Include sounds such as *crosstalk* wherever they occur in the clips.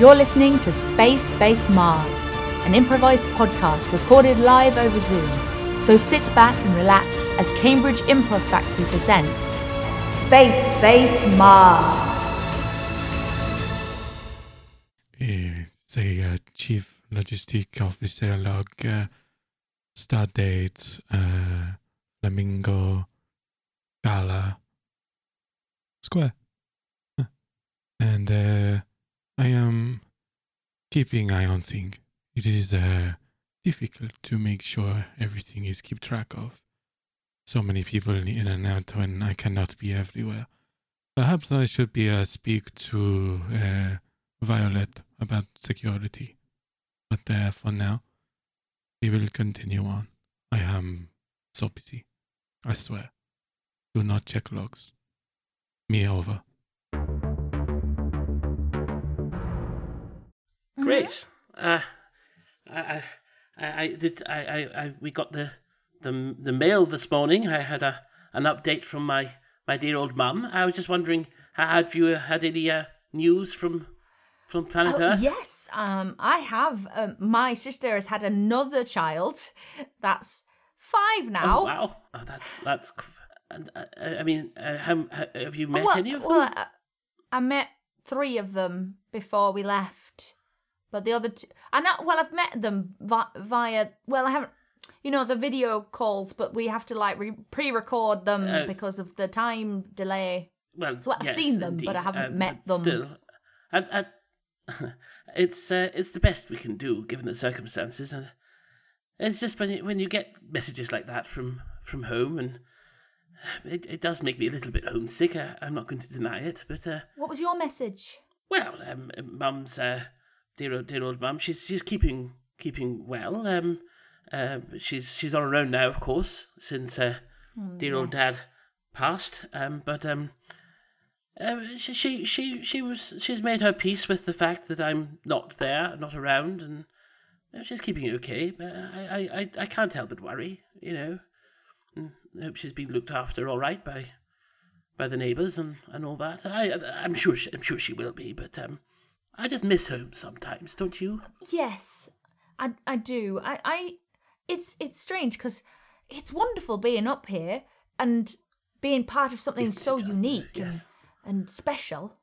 You're listening to Space Base Mars, an improvised podcast recorded live over Zoom. So sit back and relax as Cambridge Improv Factory presents Space Base Mars. Eh, Say uh, Chief Logistic Officer log uh, Stardate uh, Flamingo Gala Square. And uh, I am keeping eye on things. It is uh, difficult to make sure everything is kept track of. So many people in and out when I cannot be everywhere. Perhaps I should be uh, speak to uh, Violet about security. But uh, for now, we will continue on. I am so busy. I swear. Do not check logs. Me over. Great. Uh, I, I, I I did. I, I, I, we got the, the, the mail this morning. I had a an update from my, my dear old mum. I was just wondering, have you had any uh, news from from planet Oh, Earth? yes, um, I have. Um, my sister has had another child. That's five now. Oh, wow. Oh, that's that's. qu- And uh, I mean, uh, how, how, have you met well, any of them? well, I, I met three of them before we left, but the other two, I know. Well, I've met them via. Well, I haven't. You know the video calls, but we have to like re- pre-record them Uh, because of the time delay. Well, So I've yes, seen them, but I haven't Um, met them. Still, I, I, *laughs* it's uh, it's the best we can do given the circumstances, and it's just when you, when you get messages like that from from home, and it, it does make me a little bit homesick. I, I'm not going to deny it, but uh, What was your message? well, um, mum's uh, dear old dear old mum, she's she's keeping keeping well. Um, uh, she's she's on her own now, of course, since uh, dear old dad passed. Um, but um, uh, she, she she she was she's made her peace with the fact that I'm not there, not around, and she's keeping it okay. But I I, I, I can't help but worry, you know. And I hope she's been looked after all right by by the neighbours and, and all that. I I'm sure she, I'm sure she will be, but um, I just miss home sometimes, don't you? Yes, I I do. I I it's it's strange because it's wonderful being up here and being part of something Isn't so just? unique Yes. and, and special.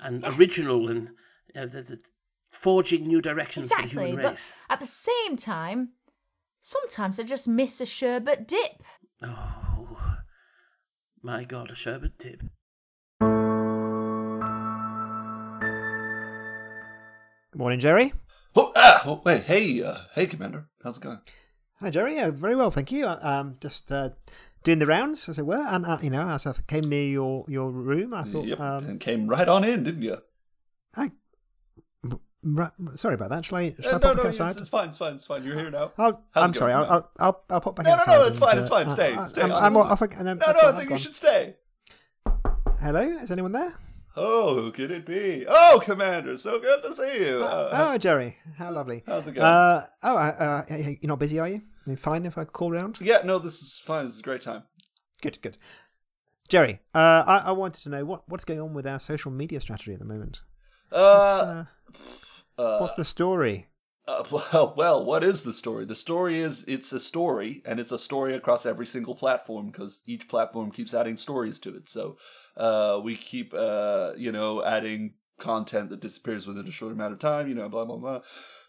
And Yes. original and the, the forging new directions for the Exactly, human but race. at the same time, sometimes I just miss a sherbet dip. Oh, my God, a sherbet tip. Morning, Jerry. Oh, ah, oh, wait, hey, uh, hey, Commander, how's it going? Hi, Jerry. Yeah, very well, thank you. Uh, Um, just uh, doing the rounds, as it were, and uh, you know, as I came near your your room, I thought, yep, um, and came right on in, didn't you? I, right, sorry about that. Shall I? Shall Uh, I no, no, it's, it's fine, it's fine, it's fine. You're here now. I'll, I'm sorry. I'll, I'll, I'll, I'll pop back No, no, no, it's fine, it's fine. uh, Stay, uh, stay. I'm, I'm- I'm off. No, no, I think you should stay. Hello, is anyone there? Oh, who could it be? Oh, Commander, so good to see you. Uh, oh, Jerry, how lovely. how's it going? Uh, oh, uh, uh, you're not busy, are you? You fine if I call round? yeah, no, this is fine. This is a great time. Good, good. Jerry, uh, I, I wanted to know what, what's going on with our social media strategy at the moment. What's, Uh, uh, what's the story? Uh, *laughs* well, well, what is the story? The story is it's a story, and it's a story across every single platform because each platform keeps adding stories to it. So, uh, we keep, uh, you know, adding content that disappears within a short amount of time. You know, blah blah blah.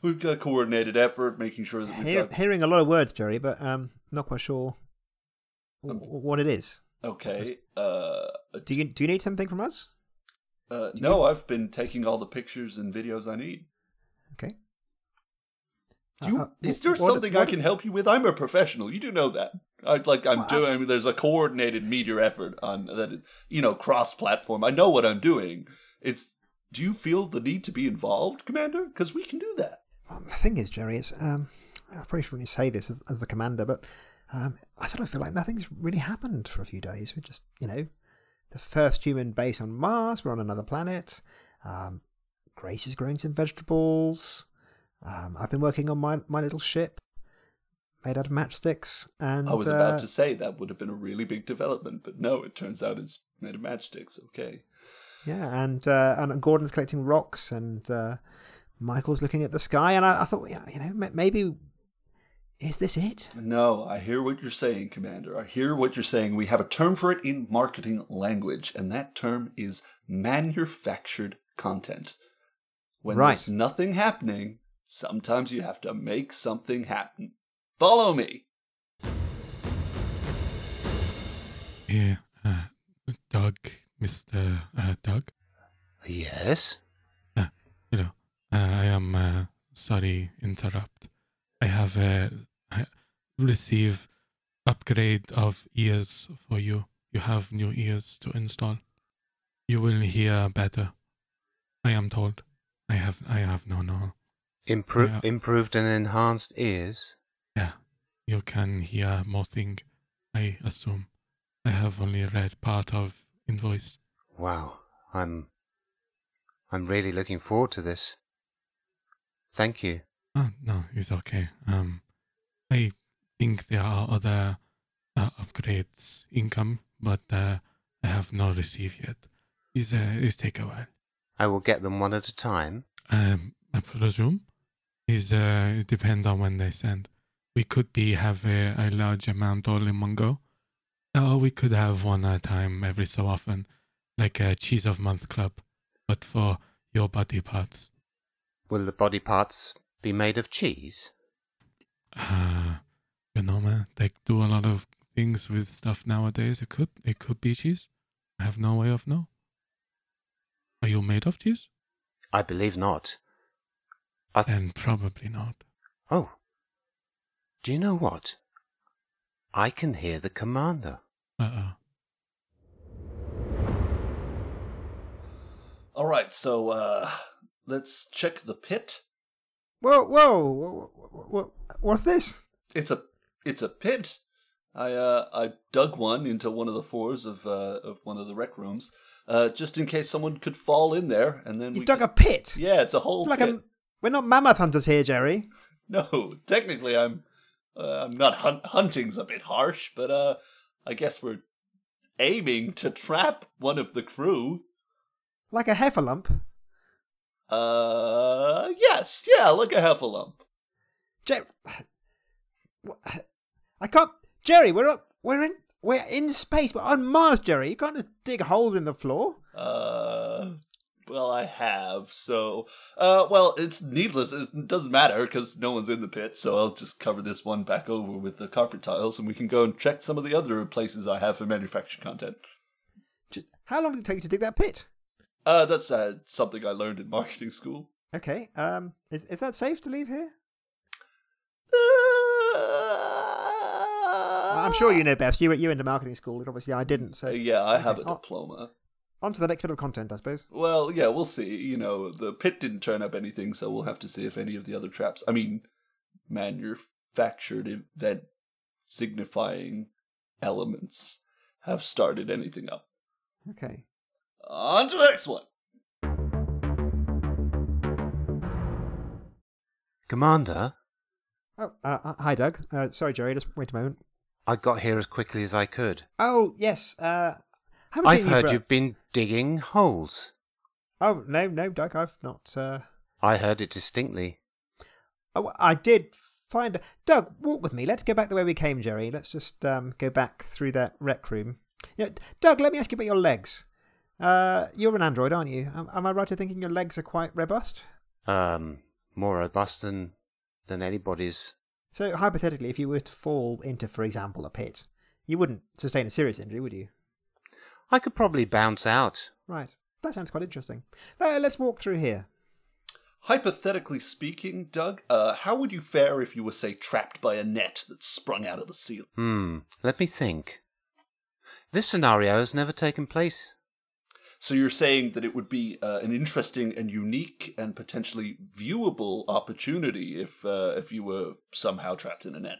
We've got a coordinated effort, making sure that we've Hear, got. hearing a lot of words, Jerry, but um, not quite sure w- Um, what it is. Okay. Uh, Do you do you need something from us? uh, no, I've been taking all the pictures and videos I need. Okay. Do you, Uh, uh, is there what- what- something I can help you with? I'm a professional. You do know that. I like I'm Well, doing. I mean, there's a coordinated media effort on that. You know, cross-platform. I know what I'm doing. It's. Do you feel the need to be involved, Commander? Because we can do that. Well, the thing is, Jerry, it's um, I probably shouldn't say this as, as the commander, but um, I sort of feel like nothing's really happened for a few days. We're just, you know, the first human base on Mars. We're on another planet. Um, Grace is growing some vegetables. Um, I've been working on my my little ship made out of matchsticks, and I was uh, about to say that would have been a really big development, but no, it turns out it's made of matchsticks. Okay. Yeah, and uh, and Gordon's collecting rocks, and uh, Michael's looking at the sky, and I, I thought, yeah, you know, maybe is this it? No, I hear what you're saying, Commander. I hear what you're saying. We have a term for it in marketing language, and that term is manufactured content. When Right. there's nothing happening, sometimes you have to make something happen. Follow me. Yeah, uh, Doug, Mr. Uh, Doug. Yes? You know, uh, I am uh, sorry interrupt. I have uh, I receive upgrade of ears for you. You have new ears to install. You will hear better. I am told. I have I have no no. Impro- Yeah. Improved and enhanced ears? Yeah, you can hear more thing. I assume. I have only read part of invoice. Wow. I'm. I'm really looking forward to this. Thank you. Oh, no, it's okay. Um, I think there are other uh, upgrades income, but uh, I have not received yet. It's, uh, it's take a while. I will get them one at a time. Um, I presume is uh, it depends on when they send. We could be have a, a large amount all in one go, or we could have one at a time every so often, like a cheese of month club, but for your body parts. Will the body parts be made of cheese? Uh, you know, man, they do a lot of things with stuff nowadays. It could, it could be cheese. I have no way of know. Are you made of cheese? I believe not. I th- Then probably not. oh. Do you know what? I can hear the commander. Uh oh. All right, so uh, let's check the pit. Whoa, whoa, whoa, whoa, whoa what's this? It's a it's a pit. I uh I dug one into one of the floors of uh of one of the rec rooms, uh just in case someone could fall in there, and then You we dug could- a pit. yeah, it's a whole like pit. a, we're not mammoth hunters here, Jerry. No, technically I'm uh, I'm not hunt- hunting's a bit harsh, but uh I guess we're aiming to trap one of the crew. Like a heffalump. Uh yes, yeah, like a heffalump. Jer- I can't. Jerry, we're up. We're in. We're in space. We're on Mars, Jerry. You can't just dig holes in the floor. Uh, well, I have. So, uh, well, it's needless. It doesn't matter because no one's in the pit. So I'll just cover this one back over with the carpet tiles, and we can go and check some of the other places I have for manufactured content. Just, how long did it take you to dig that pit? Uh, that's uh, something I learned in marketing school. Okay. Um. Is is that safe to leave here? I'm sure you know best. You were you went to marketing school, and obviously I didn't. So Uh, yeah, I have a Okay, oh. diploma. On to the next bit of content, I suppose. Well, yeah, we'll see. You know, the pit didn't turn up anything, so we'll have to see if any of the other traps, I mean, manufactured event signifying elements have started anything up. Okay. On to the next one. Commander, Oh, uh, uh, hi, Doug. Uh, sorry, Jerry. Just wait a moment. I got here as quickly as I could. Oh, yes. Uh, haven't I've heard you you've been digging holes. Oh no, no, Doug. I've not. Uh... I heard it distinctly. Oh, I did find. Doug, walk with me. Let's go back the way we came, Jerry. Let's just um, go back through that rec room. Yeah, Doug, let me ask you about your legs. Uh, you're an android, aren't you? Am, am I right in thinking your legs are quite robust? Um, more robust than than anybody's. So hypothetically, if you were to fall into, for example, a pit, you wouldn't sustain a serious injury, would you? I could probably bounce out. Right. That sounds quite interesting. Uh, let's walk through here. Hypothetically speaking, Doug, uh, how would you fare if you were, say, trapped by a net that sprung out of the ceiling? Hmm. Let me think. This scenario has never taken place. So you're saying that it would be uh, an interesting and unique and potentially viewable opportunity if uh, if you were somehow trapped in a net.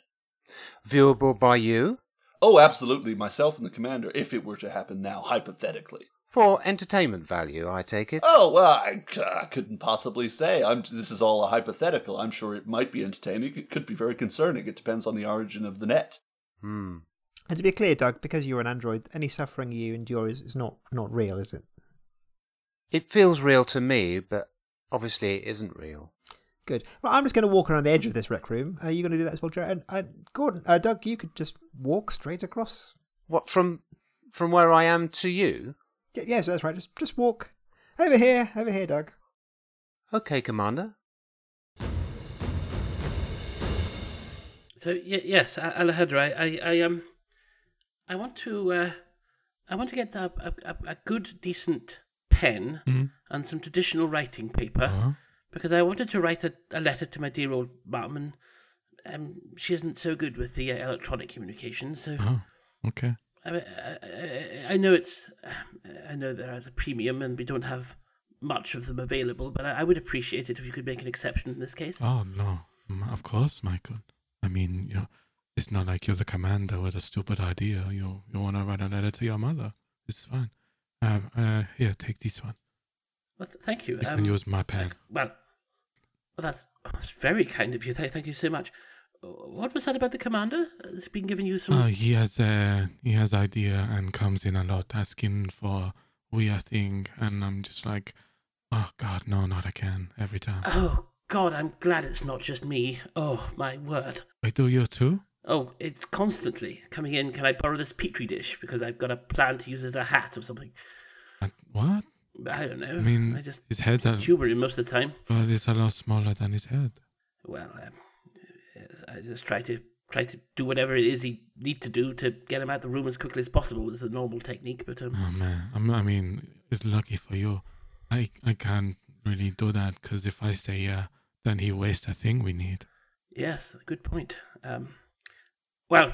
Viewable by you Oh, absolutely, myself and the commander, if it were to happen now, hypothetically. for entertainment value, I take it. Oh well, I, I couldn't possibly say. I'm. This is all a hypothetical. I'm sure it might be entertaining. It could be very concerning. It depends on the origin of the net. Hmm. And to be clear, Doug, because you're an android, any suffering you endure is, is not, not real, is it? It feels real to me, but obviously it isn't real. Good. Well, I'm just going to walk around the edge of this rec room. Are you going to do that as well, Jared? And, uh, Gordon, uh, Doug, you could just walk straight across. What from from where I am to you? Y- yes, that's right. Just just walk over here, over here, Doug. Okay, Commander. So y- yes, A- Alejandro, I, I, I um, I want to, uh, I want to get a, a, a- a good, decent pen Mhm. and some traditional writing paper Uh-huh. Because I wanted to write a, a letter to my dear old mum, and um, she isn't so good with the uh, electronic communication. So Oh, okay. I, I, I, know it's, I know there is a premium, and we don't have much of them available, but I, I would appreciate it if you could make an exception in this case. Oh no, of course, Michael. I mean, you it's not like you're the commander with a stupid idea. You you want to write a letter to your mother. It's fine. Uh, uh, here, take this one. Well, th- thank you. You Um, can use my pen. Well, well that's, that's very kind of you. Thank you so much. Uh, What was that about the commander? Has he been giving you some? Oh, he has uh, he has idea and comes in a lot asking for weird thing, and I'm just like, oh God, no, not again. Every time. Oh God, I'm glad it's not just me. Oh my word. I do you too? Oh, it's constantly coming in. Can I borrow this petri dish because I've got a plan to use as a hat or something? Uh, what? I don't know. I mean, I just his head's a, humor most of the time. but it's a lot smaller than his head. Well, um, I just try to try to do whatever it is he need to do to get him out the room as quickly as possible. Is the normal technique, but um, Oh man, I'm, I mean, it's lucky for you. I I can't really do that because if I say yeah, then he wastes a thing we need. Yes, good point. Um, well,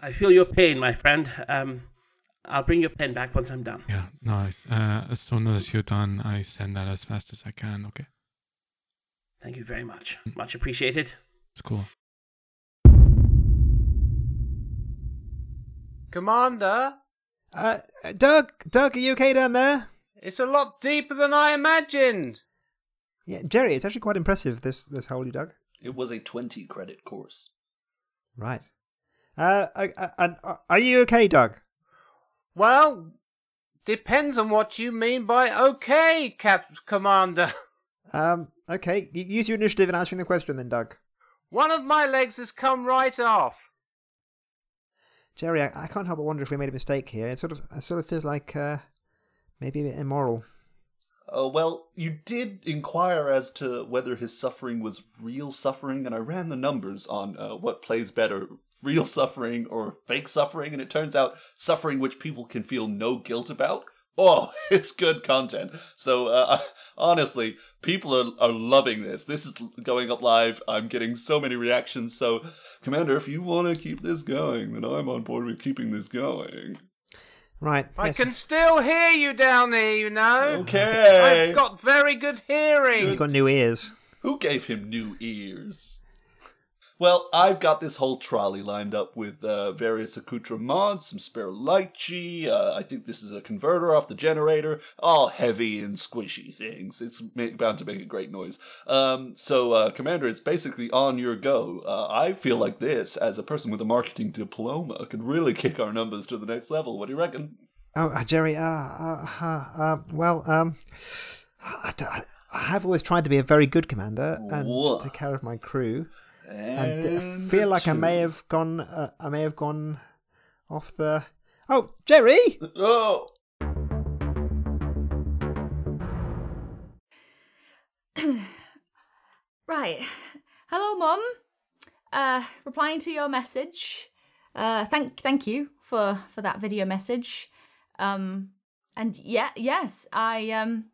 I feel your pain, my friend. Um, I'll bring your pen back once I'm done. Yeah, nice. Uh, as soon as you're done, I send that as fast as I can. Okay, Thank you very much. Much appreciated. it's cool. Commander, Uh, Doug, Doug, are you okay down there? it's a lot deeper than I imagined. Yeah, Jerry, it's actually quite impressive. This this hole you dug. It was a 20 credit course. Right. Uh, I, I, I, are you okay, Doug? Well, depends on what you mean by okay, Cap Commander. *laughs* Um, okay. Use your initiative in answering the question, then, Doug. One of my legs has come right off. Jerry, I, I can't help but wonder if we made a mistake here. It sort of, it sort of feels like uh, maybe a bit immoral. Uh, well, you did inquire as to whether his suffering was real suffering, and I ran the numbers on uh, what plays better real suffering or fake suffering, and it turns out suffering which people can feel no guilt about. Oh, *laughs* it's good content. So, uh, *laughs* honestly, people are, are loving this. This is going up live. I'm getting so many reactions. So, Commander, if you want to keep this going, then I'm on board with keeping this going. Right. I yes. can still hear you down there, you know. Okay. I've got very good hearing. He's got new ears. Who gave him new ears? Well, I've got this whole trolley lined up with uh, various accoutrements, some spare G. Uh, I think this is a converter off the generator. All heavy and squishy things. It's ma- bound to make a great noise. Um, so, uh, Commander, it's basically on your go. Uh, I feel like this, as a person with a marketing diploma, could really kick our numbers to the next level. What do you reckon? Oh, uh, Jerry. Uh, uh, well, um, I, I have always tried to be a very good commander and Whoa. take care of my crew. And, And I feel like I may have gone. Uh, I may have gone off the. Oh, Jerry! Oh! *clears throat* Right. Hello, Mum. Uh, replying to your message. Uh, thank thank you for for that video message. Um, and yeah, yes, I um,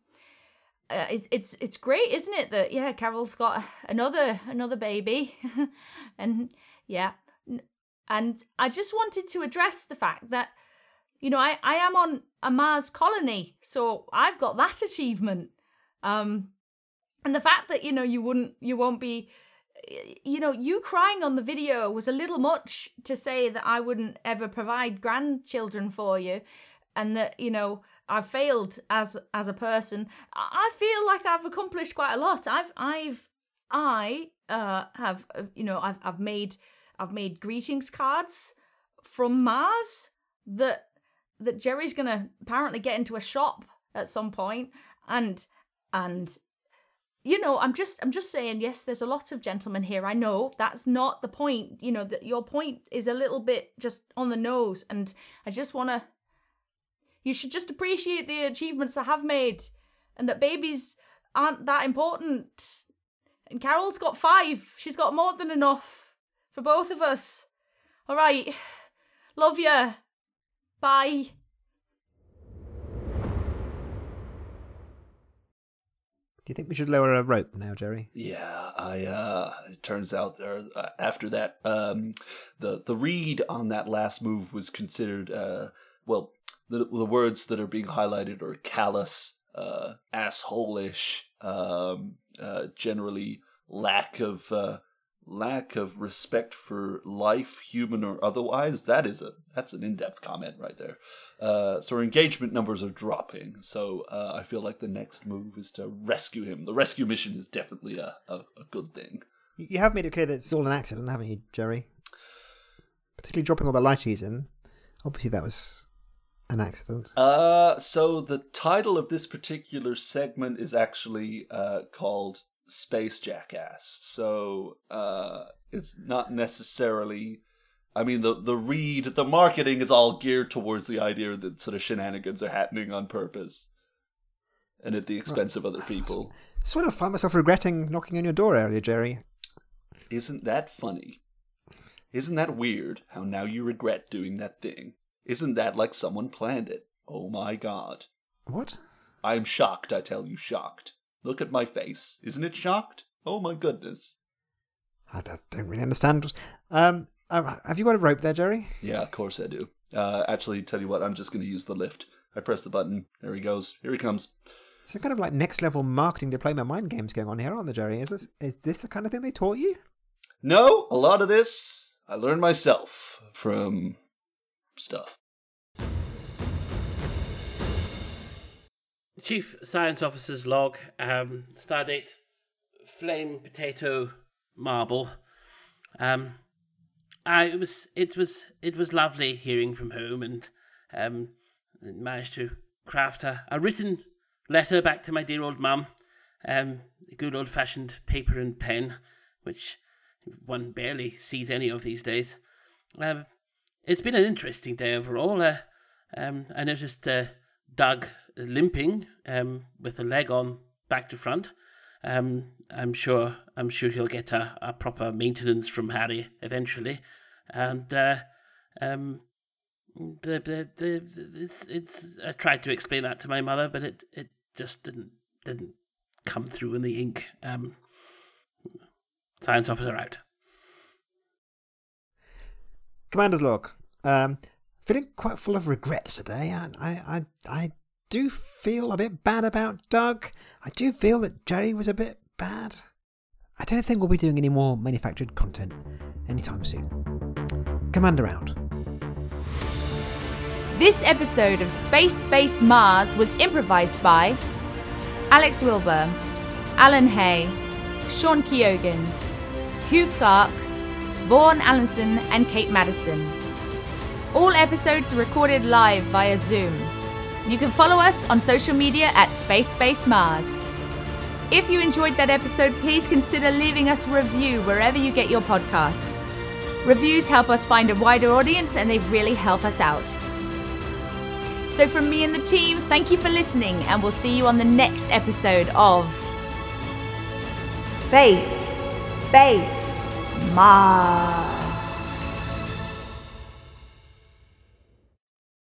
uh, it's it's it's great, isn't it? That yeah, Carol's got another another baby, *laughs* and yeah, and I just wanted to address the fact that you know I I am on a Mars colony, so I've got that achievement. Um, and the fact that you know you wouldn't you won't be you know you crying on the video was a little much to say that i wouldn't ever provide grandchildren for you and that you know i've failed as as a person i feel like i've accomplished quite a lot. I've i've i uh have uh, you know i've i've made i've made greetings cards from mars that that jerry's gonna apparently get into a shop at some point and and you know i'm just i'm just saying yes there's a lot of gentlemen here i know that's not the point you know that your point is a little bit just on the nose and i just want to you should just appreciate the achievements i have made and that babies aren't that important and carol's got five she's got more than enough for both of us all right love you bye Do you think we should lower a rope now, Jerry? Yeah, I. uh It turns out there uh, after that, um, the the read on that last move was considered. uh Well, the the words that are being highlighted are callous, uh, asshole-ish, um, uh, generally lack of uh, lack of respect for life, human or otherwise. That is a that's an in-depth comment right there. Uh, so our engagement numbers are dropping. So uh, I feel like the next move is to rescue him. The rescue mission is definitely a, a, a good thing. You have made it clear that it's all an accident, haven't you, Jerry? Particularly dropping all the lychees in. Obviously, that was an accident. Uh, so the title of this particular segment is actually uh, called Space Jackass. So uh, it's not necessarily. I mean, the the read, the marketing is all geared towards the idea that sort of shenanigans are happening on purpose, and at the expense of other people. Sort of find myself regretting knocking on your door earlier, Jerry. Isn't that funny? Isn't that weird? How now you regret doing that thing? Isn't that like someone planned it? Oh my god! What? I'm shocked. I tell you, shocked. Look at my face. Isn't it shocked? Oh my goodness. I don't don't really understand. Um, uh, have you got a rope there, Jerry? Yeah, of course I do. Uh, actually, tell you what, I'm just going to use the lift. I press the button. There he goes. Here he comes. Some kind of like next level marketing diploma mind games going on here, aren't there, Jerry? Is this is this the kind of thing they taught you? No, a lot of this I learned myself from stuff. Chief Science Officer's log, um, stardate, flame potato marble. Um, I it was it was it was lovely hearing from home and um, managed to craft a, a written letter back to my dear old mum. Um, good old fashioned paper and pen, which one barely sees any of these days. Um, it's been an interesting day overall. Uh, um, I noticed uh, Doug limping um, with a leg on back to front. Um, I'm sure I'm sure he'll get a, a proper maintenance from Harry eventually, and uh, um, the, the, the, it's, it's I tried to explain that to my mother, but it, it just didn't didn't come through in the ink. Um, science officer out. Commander's log. Um, feeling quite full of regrets today. I, I, I, I do feel a bit bad about Doug. I do feel that Jerry was a bit bad. I don't think we'll be doing any more manufactured content anytime soon. Commander out. This episode of Space Base Mars was improvised by Alex Wilbur, Alan Hay, Sean Keoghan, Hugh Clark, Vaughan Allenson, and Kate Madison. All episodes are recorded live via Zoom. You can follow us on social media at Space Base Mars. If you enjoyed that episode, please consider leaving us a review wherever you get your podcasts. Reviews help us find a wider audience and they really help us out. So, from me and the team, thank you for listening, and we'll see you on the next episode of Space Base Mars.